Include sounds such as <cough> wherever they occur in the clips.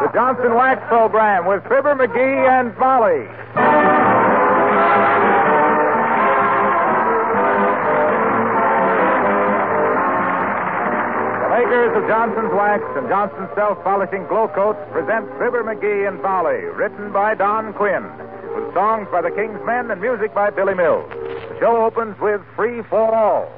The Johnson Wax Program with Fibber McGee and Molly. The makers of Johnson's Wax and Johnson's Self-Polishing Glow Coat present Fibber McGee and Molly, written by Don Quinn, with songs by the King's Men and music by Billy Mills. The show opens with Free for All.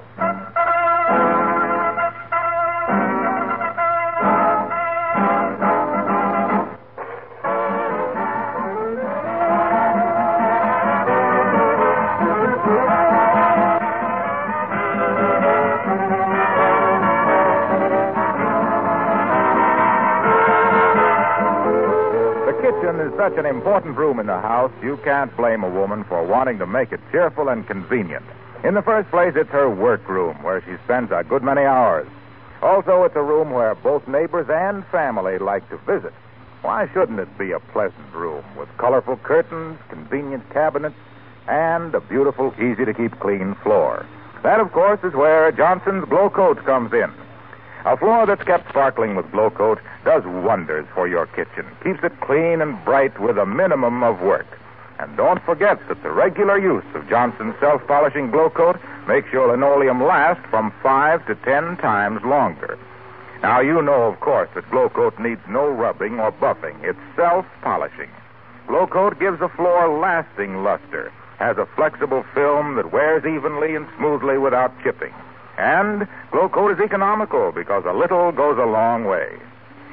Such an important room in the house, you can't blame a woman for wanting to make it cheerful and convenient. In the first place, it's her workroom, where she spends a good many hours. Also, it's a room where both neighbors and family like to visit. Why shouldn't it be a pleasant room with colorful curtains, convenient cabinets, and a beautiful, easy to keep clean floor? That, of course, is where Johnson's Glow Coat comes in. A floor that's kept sparkling with Glow Coat does wonders for your kitchen. Keeps it clean and bright with a minimum of work. And don't forget that the regular use of Johnson's self-polishing Glow Coat makes your linoleum last from five to ten times longer. Now, you know, of course, that Glow Coat needs no rubbing or buffing. It's self-polishing. Glow Coat gives a floor lasting luster, has a flexible film that wears evenly and smoothly without chipping. And Glow Coat is economical because a little goes a long way.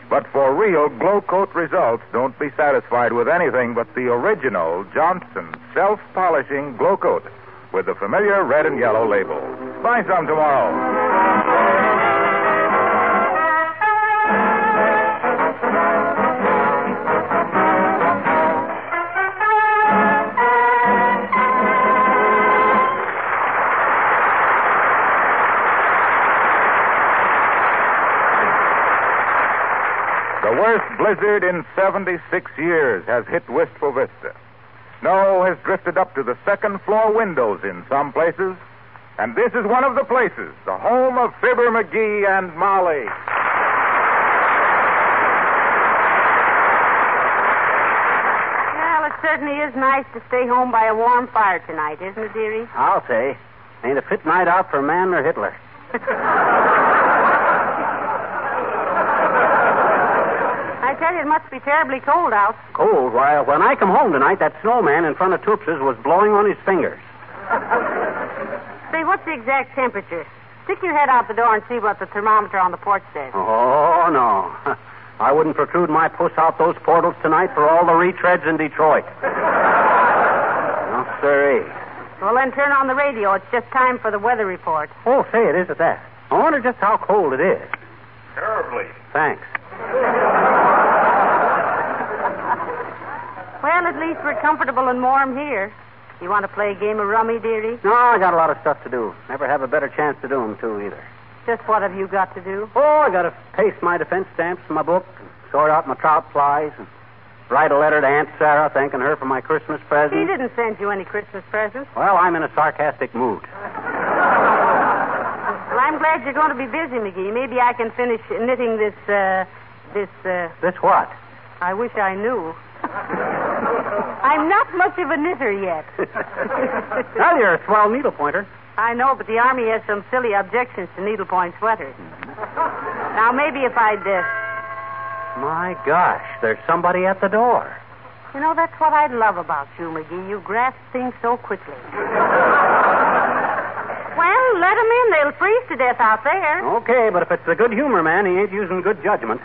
But for real Glow Coat results, don't be satisfied with anything but the original Johnson self-polishing Glow Coat with the familiar red and yellow label. Buy some tomorrow. Blizzard in 76 years has hit Wistful Vista. Snow has drifted up to the second floor windows in some places, and this is one of the places, the home of Fibber McGee and Molly. Well, it certainly is nice to stay home by a warm fire tonight, isn't it, dearie? I'll say. Ain't a fit night out for a man or Hitler. <laughs> tell you, it must be terribly cold out. Cold? Why, when I come home tonight, that snowman in front of Toots's was blowing on his fingers. <laughs> Say, what's the exact temperature? Stick your head out the door and see what the thermometer on the porch says. Oh, no. <laughs> I wouldn't protrude my puss out those portals tonight for all the retreads in Detroit. <laughs> no, sirree. Well, then turn on the radio. It's just time for the weather report. Oh, say, it is at that. I wonder just how cold it is. Terribly. Thanks. Well, at least we're comfortable and warm here. You want to play a game of rummy, dearie? No, I got a lot of stuff to do. Never have a better chance to do 'em, too, either. Just what have you got to do? Oh, I got to paste my defense stamps in my book, and sort out my trout flies, and write a letter to Aunt Sarah thanking her for my Christmas present. He didn't send you any Christmas presents. Well, I'm in a sarcastic mood. Well, I'm glad you're going to be busy, McGee. Maybe I can finish knitting this, uh, this, uh, This what? I wish I knew. I'm not much of a knitter yet. <laughs> well, you're a swell needle pointer. I know, but the Army has some silly objections to needlepoint sweaters. Now, maybe if I'd. Uh... My gosh, there's somebody at the door. You know, that's what I love about you, McGee. You grasp things so quickly. well, let 'em in. They'll freeze to death out there. Okay, but if it's the good humor man, he ain't using good judgment.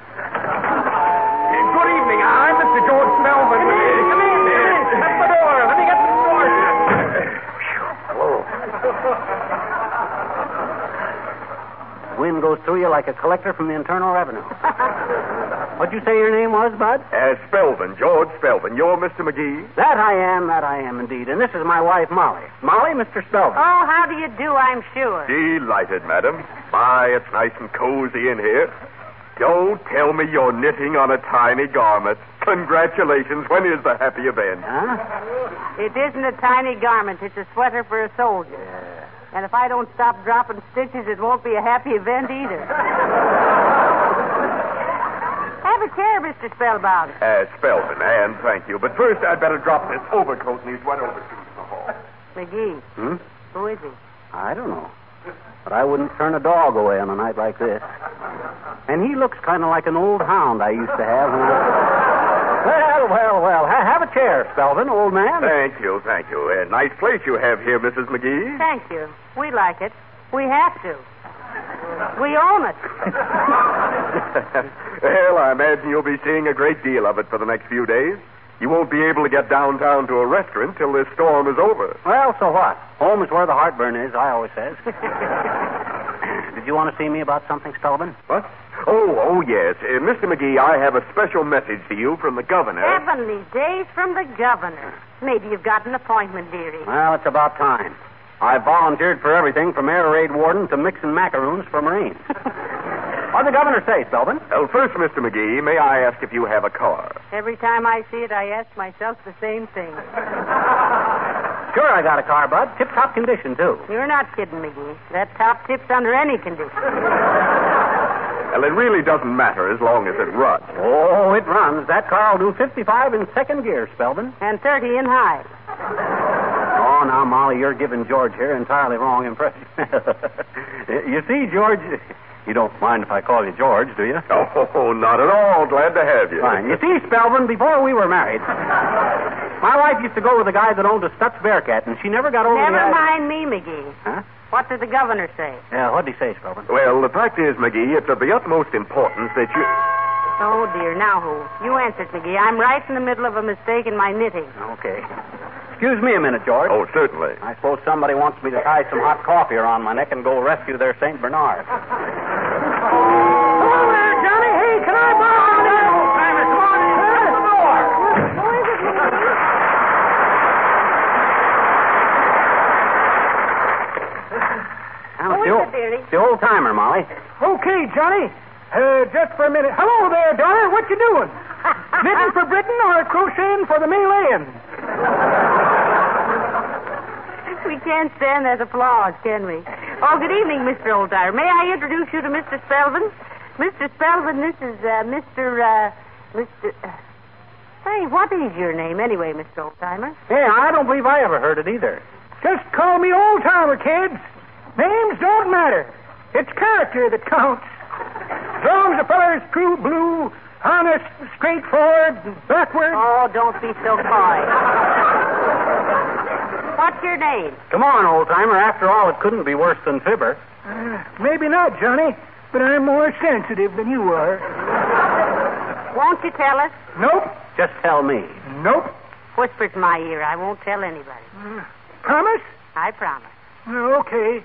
Goes through you like a collector from the Internal Revenue. <laughs> What'd you say your name was, Bud? Uh, Spelvin, George Spelvin. You're Mr. McGee? That I am, that I am indeed. And this is my wife, Molly. Molly, Mr. Spelvin. Oh, how do you do, I'm sure. Delighted, madam. My, it's nice and cozy in here. Don't tell me you're knitting on a tiny garment. Congratulations. When is the happy event? Huh? It isn't a tiny garment. It's a sweater for a soldier. And if I don't stop dropping stitches, it won't be a happy event either. Have a chair, Mr. Spellbound. Uh, Spelvin, and thank you. But first, I'd better drop this overcoat and these wet overshoes in the hall. McGee, Hmm? who is he? I don't know. But I wouldn't turn a dog away on a night like this. And he looks kind of like an old hound I used to have when I... Well, well, well. Ha- have a chair, Spelvin, old man. Thank you, thank you. A nice place you have here, Mrs. McGee. Thank you. We like it. We have to. We own it. <laughs> well, I imagine you'll be seeing a great deal of it for the next few days. You won't be able to get downtown to a restaurant till this storm is over. Well, so what? Home is where the heartburn is, I always says. <laughs> Did you want to see me about something, Spelvin? What? Oh, oh, yes. Uh, Mr. McGee, I have a special message to you from the governor. Heavenly days from the governor. Maybe you've got an appointment, dearie. Well, it's about time. I volunteered for everything from air raid warden to mixing macaroons for Marines. <laughs> What'd the governor say, Spelvin? Well, first, Mr. McGee, may I ask if you have a car? Every time I see it, I ask myself the same thing. <laughs> Sure, I got a car, Bud. Tip top condition, too. You're not kidding, McGee. That top tips under any condition. <laughs> Well, it really doesn't matter as long as it runs. Oh, it runs. That car will do 55 in second gear, Spelvin. And 30 in high. Oh, now, Molly, you're giving George here entirely wrong impression. <laughs> you see, George, you don't mind if I call you George, do you? Oh, not at all. Glad to have you. Fine. You see, Spelvin, before we were married, my wife used to go with a guy that owned a Stutz Bearcat, and she never got over Never the idea- mind me, McGee. Huh? What did the governor say? Yeah, what'd he say, Spelvin? Well, the fact is, McGee, it's of the utmost importance that you. Oh, dear. Now who? You answered, McGee. I'm right in the middle of a mistake in my knitting. Okay. Excuse me a minute, George. Oh, certainly. I suppose somebody wants me to tie some hot coffee around my neck and go rescue their St. Bernard. Oh, Hello there, Johnny. Hey, can I borrow that old timer? Come on in. Open the door. Now, Who the old- it, dearie? it's the old timer, Molly. Okay, Johnny. Uh, just for a minute. Hello there, daughter. What you doing? <laughs> Knitting for Britain or crocheting for the Malayan? We can't stand that applause, can we? Oh, good evening, Mr. Oldtimer. May I introduce you to Mr. Spelvin? Mr. Spelvin, this is uh, Mr. Uh, Mr. Uh, hey, what is your name anyway, Mr. Oldtimer? Hey, I don't believe I ever heard it either. Just call me old timer, kids. Names don't matter. It's character that counts. As long as the feller's true blue, honest, straightforward, and backward. Oh, don't be so coy. What's your name? Come on, old timer. After all, it couldn't be worse than Fibber. Uh, maybe not, Johnny, but I'm more sensitive than you are. Won't you tell us? Nope. Just tell me. Nope. Whisper to my ear. I won't tell anybody. Promise? I promise. Well, okay.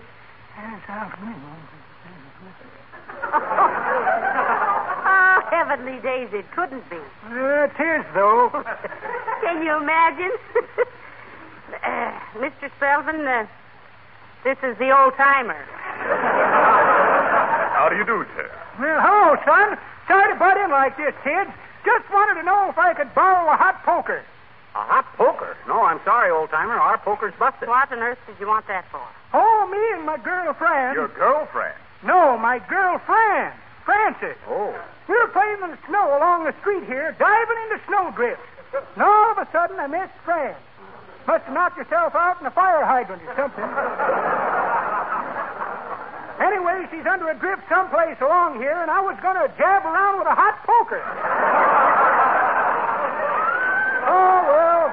Oh, heavenly days, it couldn't be. Uh, it is, though. Can you imagine? uh, Mr. Selvin, uh, this is the old timer. How do you do, sir? Well, hello, son. Sorry to butt in like this, kids. Just wanted to know if I could borrow a hot poker. A hot poker? No, I'm sorry, old timer. Our poker's busted. What on earth did you want that for? Me and my girlfriend. Your girlfriend. No, my girlfriend, Frances. Oh. We were playing in the snow along the street here, diving into snowdrifts. And all of a sudden, I missed Fran. Must have knocked yourself out in a fire hydrant or something. Anyway, she's under a drift someplace along here, and I was going to jab around with a hot poker. oh, well,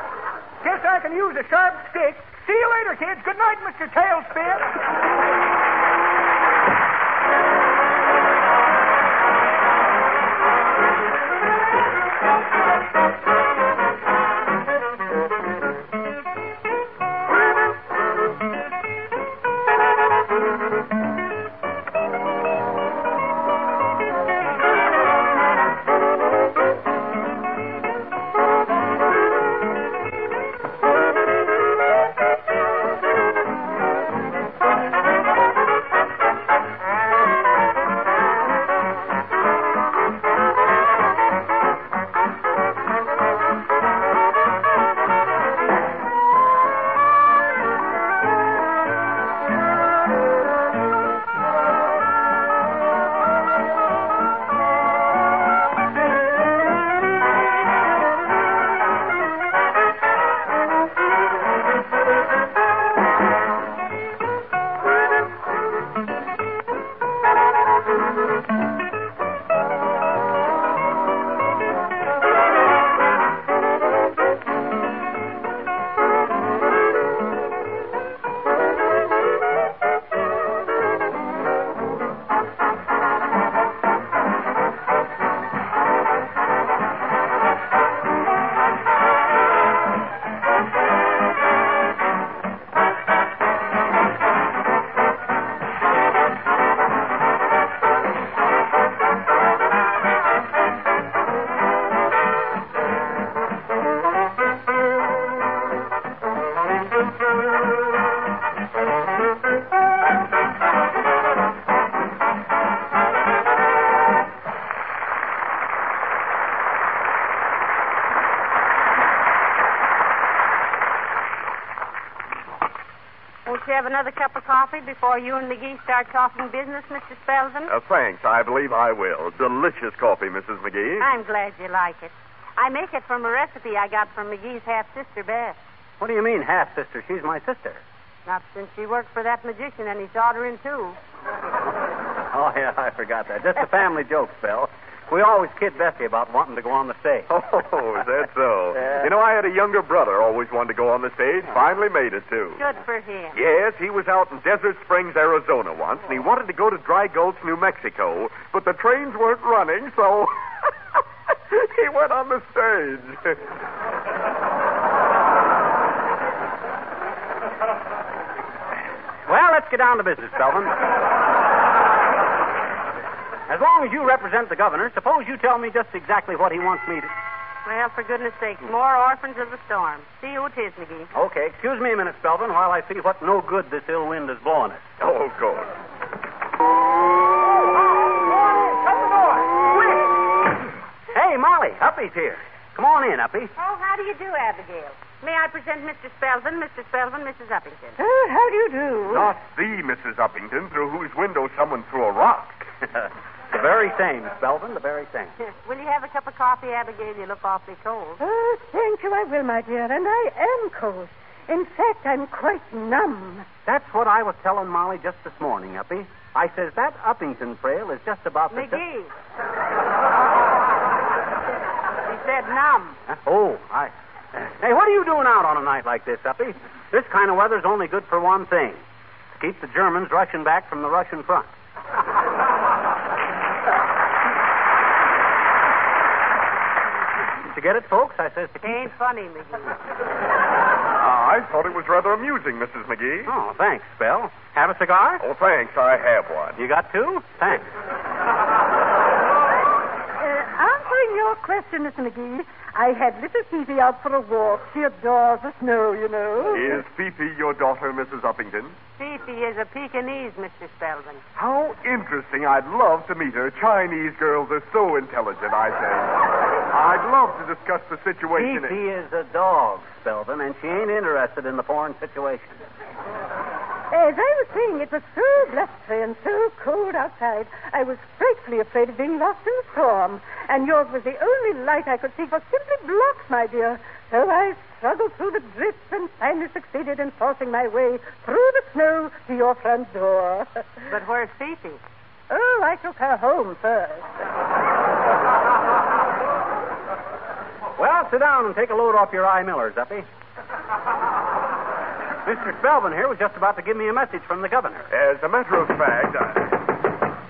guess I can use a sharp stick. See you later, kids. Good night, Mr. Tailspin. Coffee before you and McGee start talking business, Mr. Spelvin? Uh, thanks. I believe I will. Delicious coffee, Mrs. McGee. I'm glad you like it. I make it from a recipe I got from McGee's half sister, Beth. What do you mean, half sister? She's my sister. Not since she worked for that magician and he sawed her in two. <laughs> Oh, yeah, I forgot that. Just a family joke, Spell. We always kid Bessie about wanting to go on the stage. <laughs> Oh, is that so? Yeah. You know, I had a younger brother always wanted to go on the stage. Finally made it, too. Good for him. Yes, he was out in Desert Springs, Arizona once, and he oh. wanted to go to Dry Gulch, New Mexico, but the trains weren't running, so <laughs> he went on the stage. Well, let's get down to business, Belvin. <laughs> As long as you represent the governor, suppose you tell me just exactly what he wants me to. Well, for goodness sakes, more orphans of the storm. See who it is, McGee. Okay, excuse me a minute, Spelvin, while I see what no good this ill wind is blowing us. oh, of course. Shut the. Hey, Molly, Uppy's here. Come on in, Uppy. Oh, how do you do, Abigail? May I present Mr. Spelvin, Mr. Spelvin, Mrs. Uppington? Oh, how do you do? Not the Mrs. Uppington through whose window someone threw a rock. <laughs> the very same, Spelvin, the very same. Will you have a cup of coffee, Abigail? You look awfully cold. Oh, thank you, I will, my dear. And I am cold. In fact, I'm quite numb. That's what I was telling Molly just this morning, Uppy. I says that Uppington trail is just about the... McGee. he said numb. Huh? Oh, I. Hey, what are you doing out on a night like this, Uppy? This kind of weather's only good for one thing to keep the Germans rushing back from the Russian front. Did you get it, folks? I says to keep. Ain't funny, McGee. <laughs> I thought it was rather amusing, Mrs. McGee. Oh, thanks, Spell. Have a cigar? Oh, thanks. I have one. You got two? Thanks. Uh, answering your question, Miss McGee, I had little Fifi out for a walk. She adores the snow, you know. Is Fifi your daughter, Mrs. Uppington? Fifi is a Pekingese, Mr. Spelvin. How interesting. I'd love to meet her. Chinese girls are so intelligent, I say. I'd love to discuss the situation. Fifi is a dog, Spelvin, and she ain't interested in the foreign situation. As I was saying, it was so blustery and so cold outside, I was frightfully afraid of being lost in the storm. And yours was the only light I could see for simply blocks, my dear. So I struggled through the drifts and finally succeeded in forcing my way through the snow to your front door. <laughs> But where's Fifi? oh, I took her home first. <laughs> Well, sit down and take a load off your eye millers, Uppy. Mr. Spelvin here was just about to give me a message from the governor. As a matter of fact, I...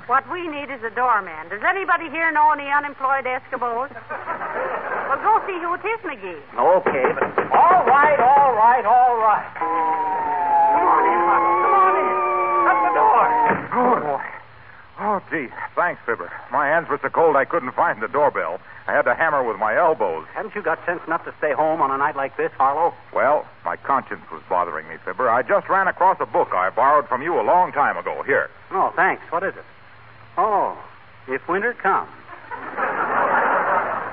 What we need is a doorman. Does anybody here know any unemployed Eskimos? well, go see who it is, McGee. Okay, but all right, all right, all right. Come on in, Harlow. Come on in. Shut the door. Oh, boy. Oh, gee. Thanks, Fibber. My hands were so cold I couldn't find the doorbell. I had to hammer with my elbows. Haven't you got sense enough to stay home on a night like this, Harlow? Well, my conscience was bothering me, Fibber. I just ran across a book I borrowed from you a long time ago. Here. Oh, thanks. What is it? Oh, If Winter Comes.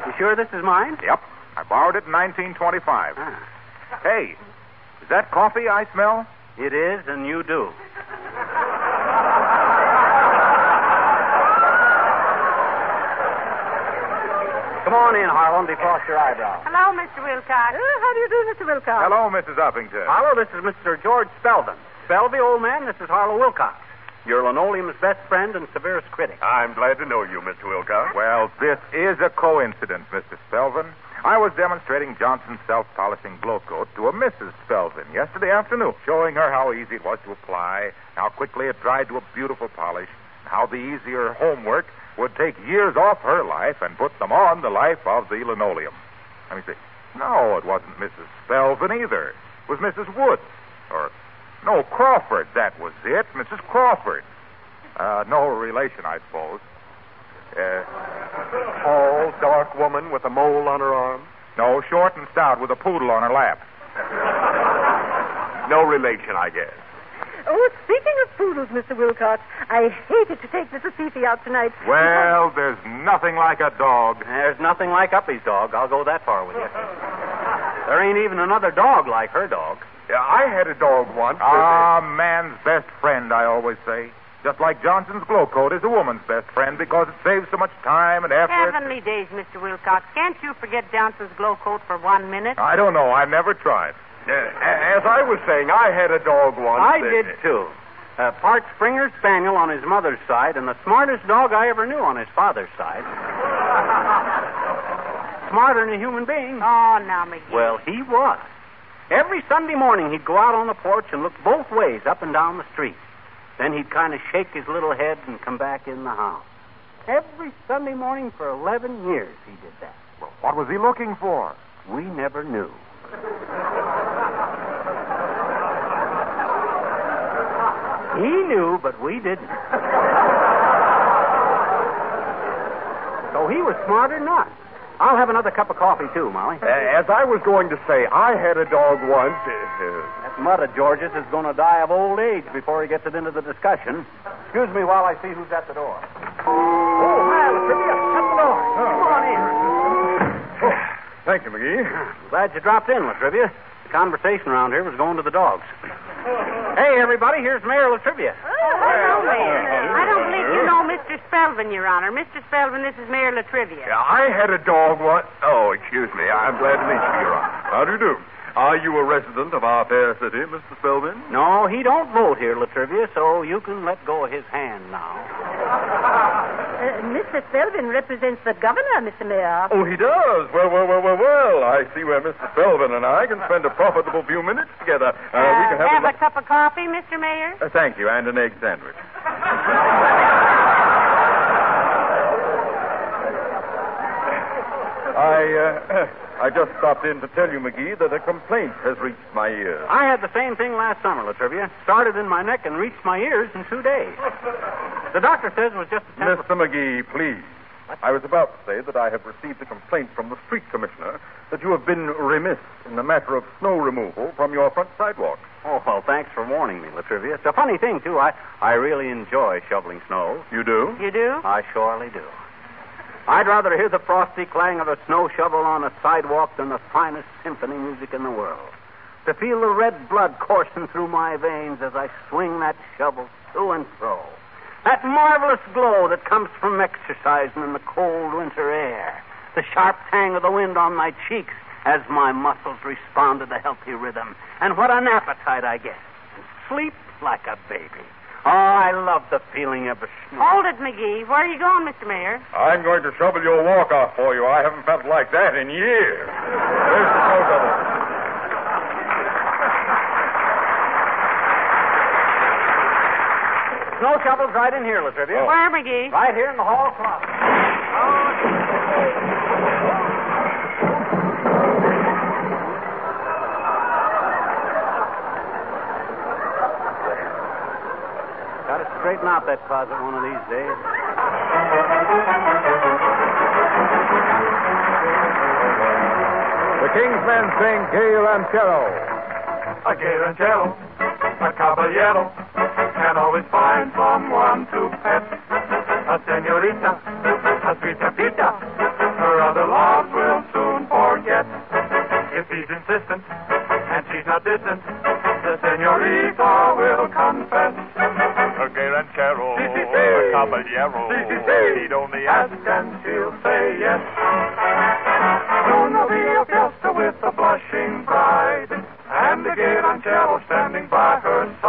You sure this is mine? Yep. I borrowed it in 1925. Ah, Hey, is that coffee I smell? it is, and you do. Come on in, Harlow, and defrost your eyebrows. Hello, Mr. Wilcox. Uh, how do you do, Mr. Wilcox? Hello, Mrs. Uppington. Hello, this is Mr. George Spelvin. Spelvey, old man, this is Harlow Wilcox. Your linoleum's best friend and severest critic. I'm glad to know you, Mr. Wilcox. Well, this is a coincidence, Mr. Spelvin. I was demonstrating Johnson's self-polishing glow coat to a Mrs. Spelvin yesterday afternoon, showing her how easy it was to apply, how quickly it dried to a beautiful polish, and how the easier homework would take years off her life and put them on the life of the linoleum. Let me see. No, it wasn't Mrs. Spelvin either. It was Mrs. Woods. Or, no, Crawford. That was it. Mrs. Crawford. Uh, no relation, I suppose. Uh, Tall, dark woman with a mole on her arm. no, short and stout with a poodle on her lap. No relation, I guess. Oh, speaking of poodles, Mr. Wilcox, I hated to take Mrs. Fifi out tonight. Well, there's nothing like a dog. There's nothing like Uppy's dog. I'll go that far with you. There ain't even another dog like her dog. Yeah, I had a dog once. Ah, man's best friend, I always say. Just like Johnson's glow coat is a woman's best friend because it saves so much time and effort. Heavenly days, Mr. Wilcox. Can't you forget Johnson's glow coat for one minute? I don't know. I've never tried. Uh, as I was saying, I had a dog once. I that- did, too. A part Springer Spaniel on his mother's side and the smartest dog I ever knew on his father's side. <laughs> Smarter than a human being. Oh, now, McGee. Well, he was. Every Sunday morning, he'd go out on the porch and look both ways up and down the street. Then he'd kind of shake his little head and come back in the house. Every Sunday morning for 11 years, he did that. Well, what was he looking for? We never knew. He knew, but we didn't. so he was smarter than us. I'll have another cup of coffee, too, Molly. Uh, as I was going to say, I had a dog once. <laughs> That mud of George's is going to die of old age before he gets it into the discussion. Excuse me while I see who's at the door. Oh, hi, Trivia. Shut the door. Come on in. Thank you, McGee. Glad you dropped in, Latrivia. The conversation around here was going to the dogs. Hey, everybody, here's Mayor Latrivia. Oh, hello, Mayor. I don't believe you know Mr. Spelvin, Your Honor. Mr. Spelvin, this is Mayor Latrivia. Yeah, I had a dog once. Oh, excuse me. I'm glad to meet you, Your Honor. How do you do? Are you a resident of our fair city, Mr. Spelvin? No, he don't vote here, Latrivia, so you can let go of his hand now. <laughs> Uh, Mr. Spelvin represents the governor, Mr. Mayor. Oh, he does. Well, well, well, well, well. I see where Mr. Spelvin and I can spend a profitable few minutes together. Uh, we can have, have a... a cup of coffee, Mr. Mayor? Uh, thank you, and an egg sandwich. <laughs> I, uh, <clears throat> I just stopped in to tell you, McGee, that a complaint has reached my ears. I had the same thing last summer, Latrivia. Started in my neck and reached my ears in two days. The doctor says it was just a temper- Mr. McGee, please. I was about to say that I have received a complaint from the street commissioner that you have been remiss in the matter of snow removal from your front sidewalk. Oh, well, thanks for warning me, Latrivia. It's a funny thing, too. I, I really enjoy shoveling snow. You do? You do? I surely do. I'd rather hear the frosty clang of a snow shovel on a sidewalk than the finest symphony music in the world. To feel the red blood coursing through my veins as I swing that shovel to and fro. That marvelous glow that comes from exercising in the cold winter air. The sharp tang of the wind on my cheeks as my muscles respond to the healthy rhythm. And what an appetite I get. And sleep like a baby. Oh, I love the feeling of a snow. Hold it, McGee. Where are you going, Mr. Mayor? I'm going to shovel your walk-off for you. I haven't felt like that in years. There's the snow shovel. Snow shovel's right in here, Latrivia. Where, McGee? Right here in the hall closet. Got to straighten out that closet one of these days. The King's Men sing Gay Ranchero. A gay ranchero, a caballero, can always find someone to pet. A senorita, a sweet pepita, her other loves will soon forget. If he's insistent and she's not distant, the senorita will confess. A ranchero, a caballero, he'd only ask and she'll say yes. Soon there'll be a fiesta with the blushing bride, and the gay ranchero standing by her side.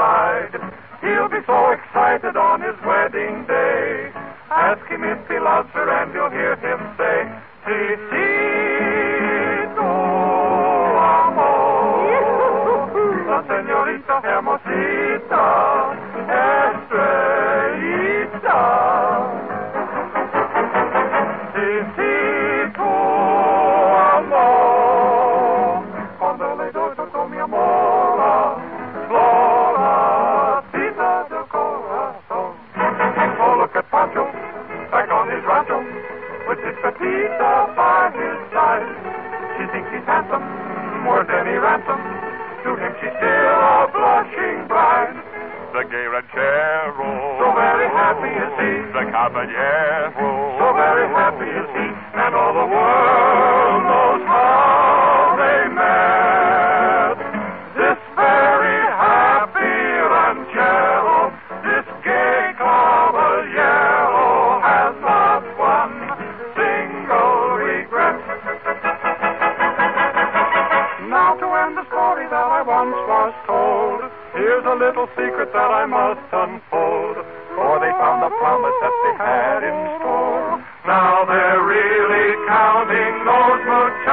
They're really counting those muchachas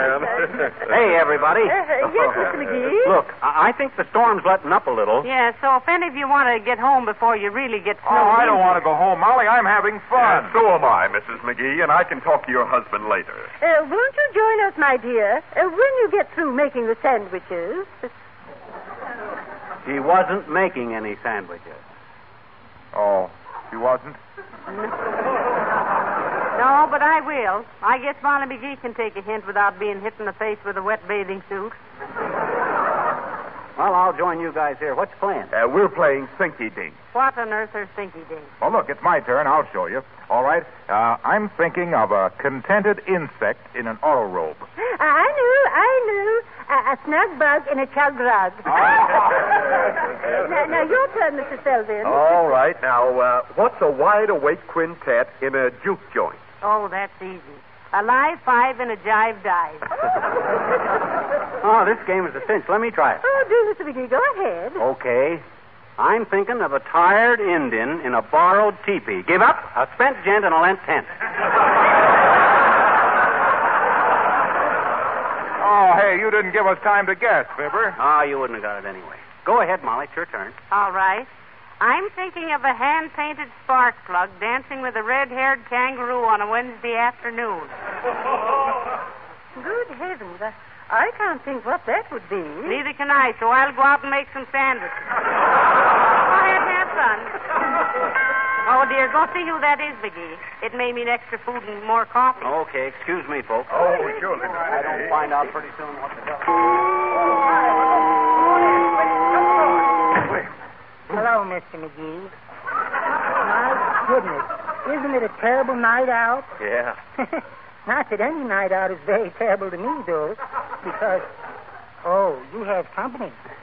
<laughs> Hey, everybody. Uh, yes, Mr. <laughs> McGee. Look, I I think the storm's letting up a little. Yeah, so if any of you want to get home before you really get Oh, snowed I in- don't want to go home, Molly. I'm having fun. so am I, Mrs. McGee, and I can talk to your husband later. Uh, won't you join us, my dear, uh, when you get through making the sandwiches? She wasn't making any sandwiches. Oh, she wasn't? No, <laughs> but I will. I guess Molly McGee can take a hint without being hit in the face with a wet bathing suit. Well, I'll join you guys here. What's the plan? Uh, we're playing Sinky Dink. What on earth are stinky dings? Well, look, it's my turn. I'll show you. All right. Uh, I'm thinking of a contented insect in an auto robe. <laughs> I knew, I knew. A, a snug bug in a chug rug. <laughs> now, now, your turn, Mr. Selvin. All right. Now, uh, what's a wide awake quintet in a juke joint? Oh, that's easy. A live five and a jive dive. <laughs> Oh, this game is a cinch. Let me try it. Oh, do, Mr. McGee. Go ahead. Okay. I'm thinking of a tired Indian in a borrowed teepee. Give up? A spent gent in a lent tent. Oh, hey, you didn't give us time to guess, Fibber. Ah, you wouldn't have got it anyway. Go ahead, Molly. It's your turn. All right. I'm thinking of a hand painted spark plug dancing with a red haired kangaroo on a Wednesday afternoon. Good heavens. I, I can't think what that would be. Neither can I, so I'll go out and make some sandwiches. go ahead have fun. Oh, dear, go see who that is, McGee. It may mean extra food and more coffee. Okay, excuse me, folks. Oh, surely. I don't find out pretty soon what the hell. Hello, Mr. McGee. My goodness. Isn't it a terrible night out? Yeah. <laughs> Not that any night out is very terrible to me, though, because. Oh, you have company. <laughs>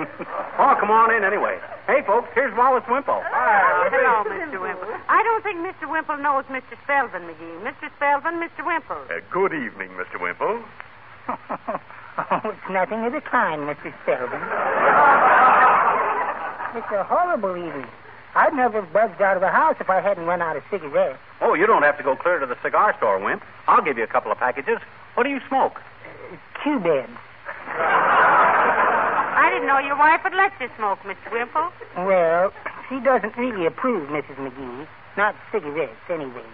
oh, come on in anyway. Hey, folks, here's Wallace Wimple. Hello, Mr. Wimple. I don't think Mr. Wimple knows Mr. Spelvin, McGee. Mr. Spelvin, Mr. Wimple. Uh, good evening, Mr. Wimple. <laughs> oh, it's nothing of the kind, Mr. Spelvin. It's a horrible evening. I'd never have buzzed out of the house if I hadn't run out of cigarettes. Oh, you don't have to go clear to the cigar store, Wimp. I'll give you a couple of packages. What do you smoke? Cubebs. <laughs> I didn't know your wife would let you smoke, Mr. Wimple. Well, she doesn't really approve, Mrs. McGee. Not cigarettes, anyway.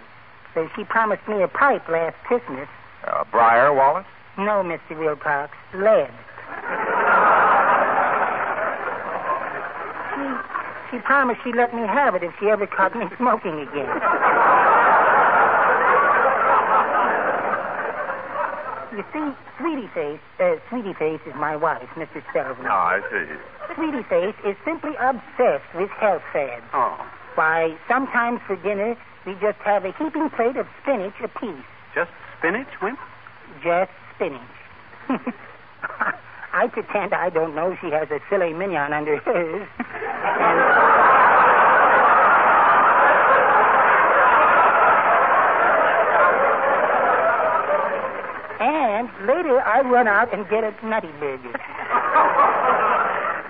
So she promised me a pipe last Christmas. Uh, Briar, Wallace? No, Mr. Wilcox. Lead. She, promised she'd let me have it if she ever caught me <laughs> smoking again. You see, Sweetie Face, uh, Sweetie Face is my wife, Mrs. Spelvin. Ah, I see. Sweetie Face is simply obsessed with health fads. Oh, Why, sometimes for dinner, we just have a heaping plate of spinach apiece. just spinach, Wimp? Just spinach. <laughs> I pretend I don't know she has a filet mignon under hers. and, <laughs> later I run out and get a nutty burger.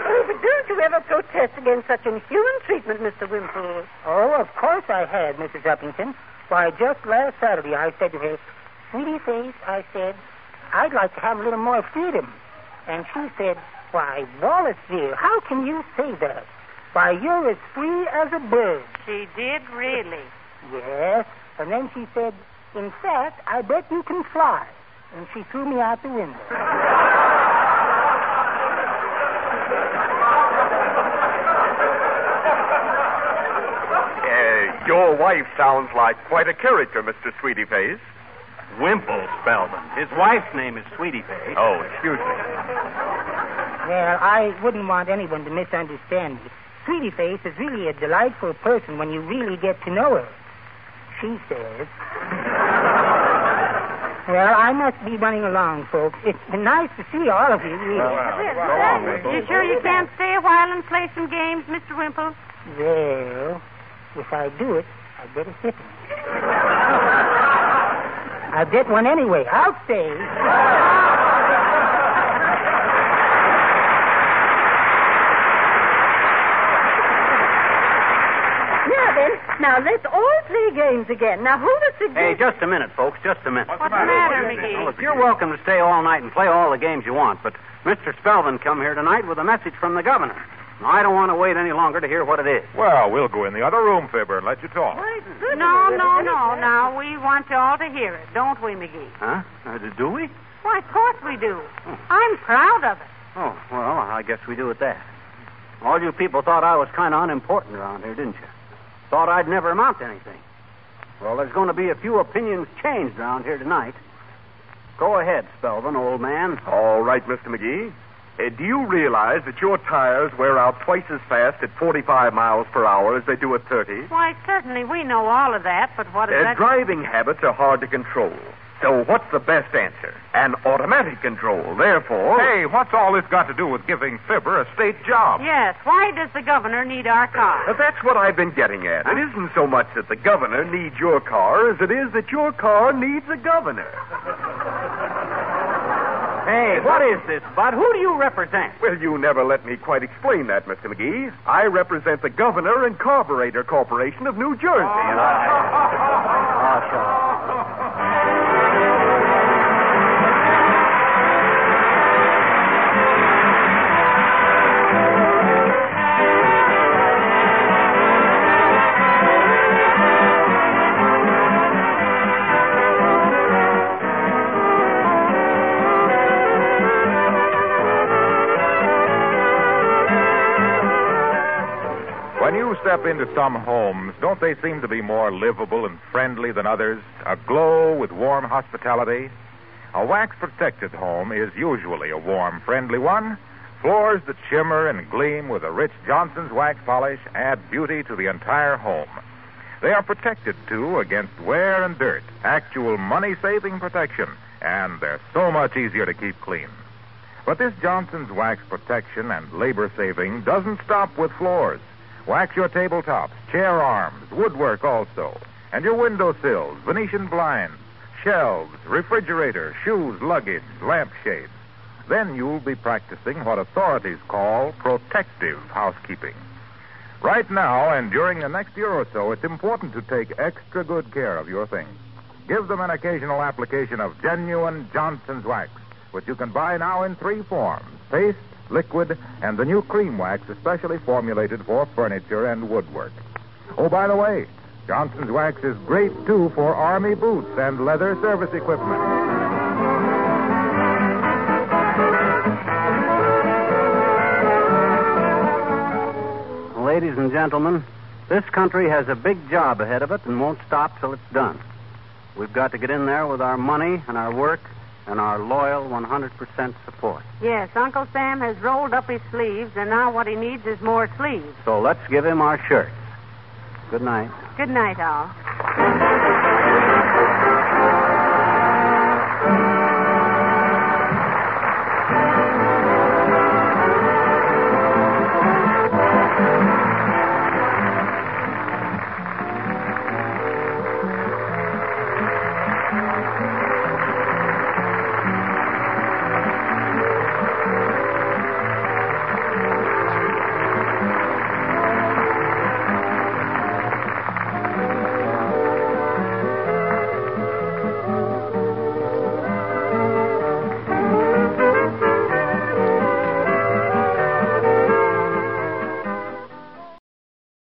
Oh, but don't you ever protest against such inhuman treatment, Mr. Wimple? Oh, of course I had, Mrs. Uppington. Why, just last Saturday I said to her, Sweetie Face, I said, I'd like to have a little more freedom. And she said, Why, Wallace, dear, how can you say that? Why, you're as free as a bird. She did really. Yes. And then she said, In fact, I bet you can fly. And she threw me out the window. Uh, your wife sounds like quite a character, Mr. Sweetie Face. Wimple Spelman. His wife's name is Sweetie Face. Oh, excuse me. Well, I wouldn't want anyone to misunderstand me. Sweetie Face is really a delightful person when you really get to know her. She says. Well, I must be running along, folks. It's been nice to see all of you, really. You sure you can't stay a while and play some games, Mr. Wimple? Well, if I do it, I'd better hit him. <laughs> I'll get one anyway. I'll stay. Now then, now let's all games again. Now, who would suggest... Hey, just a minute, folks. Just a minute. What's the matter, McGee? Well, you're welcome to stay all night and play all the games you want, but Mr. Spelvin come here tonight with a message from the governor. Now, I don't want to wait any longer to hear what it is. Well, we'll go in the other room, Fibber, and let you talk. No, no, no. Now, we want you all to hear it, don't we, McGee? Huh? Uh, do we? Why, of course we do. I'm proud of it. Oh, well, I guess we do at that. All you people thought I was kind of unimportant around here, didn't you? Thought I'd never amount to anything. Well, there's going to be a few opinions changed around here tonight. Go ahead, Spelvin, old man. All right, Mr. McGee. Uh, do you realize that your tires wear out twice as fast at 45 miles per hour as they do at 30? Why, certainly, we know all of that, but what is Uh, that? driving habits are hard to control. So what's the best answer? An automatic control. Therefore. Hey, what's all this got to do with giving Fibber a state job? Yes, why does the governor need our car? Now, that's what I've been getting at. It isn't so much that the governor needs your car as it is that your car needs a governor. <laughs> Hey, what is this, Bud? Who do you represent? Well, you never let me quite explain that, Mr. McGee. I represent the Governor and Carburetor Corporation of New Jersey, and I. Oh, sure. Step into some homes, don't they seem to be more livable and friendly than others, aglow with warm hospitality? A wax protected home is usually a warm, friendly one. Floors that shimmer and gleam with a rich Johnson's wax polish add beauty to the entire home. They are protected, too, against wear and dirt. Actual money saving protection. And they're so much easier to keep clean. But this Johnson's Wax protection and labor saving doesn't stop with floors. Wax your tabletops, chair arms, woodwork also, and your window sills, Venetian blinds, shelves, refrigerator, shoes, luggage, lampshades. Then you'll be practicing what authorities call protective housekeeping. Right now and during the next year or so, it's important to take extra good care of your things. Give them an occasional application of genuine Johnson's Wax, which you can buy now in three forms paste, liquid, and the new cream wax especially formulated for furniture and woodwork. Oh, by the way, Johnson's Wax is great, too, for Army boots and leather service equipment. Ladies and gentlemen, this country has a big job ahead of it and won't stop till it's done. We've got to get in there with our money and our work and our loyal 100% support. Yes, Uncle Sam has rolled up his sleeves, and now what he needs is more sleeves. So let's give him our shirts. Good night. Good night, all.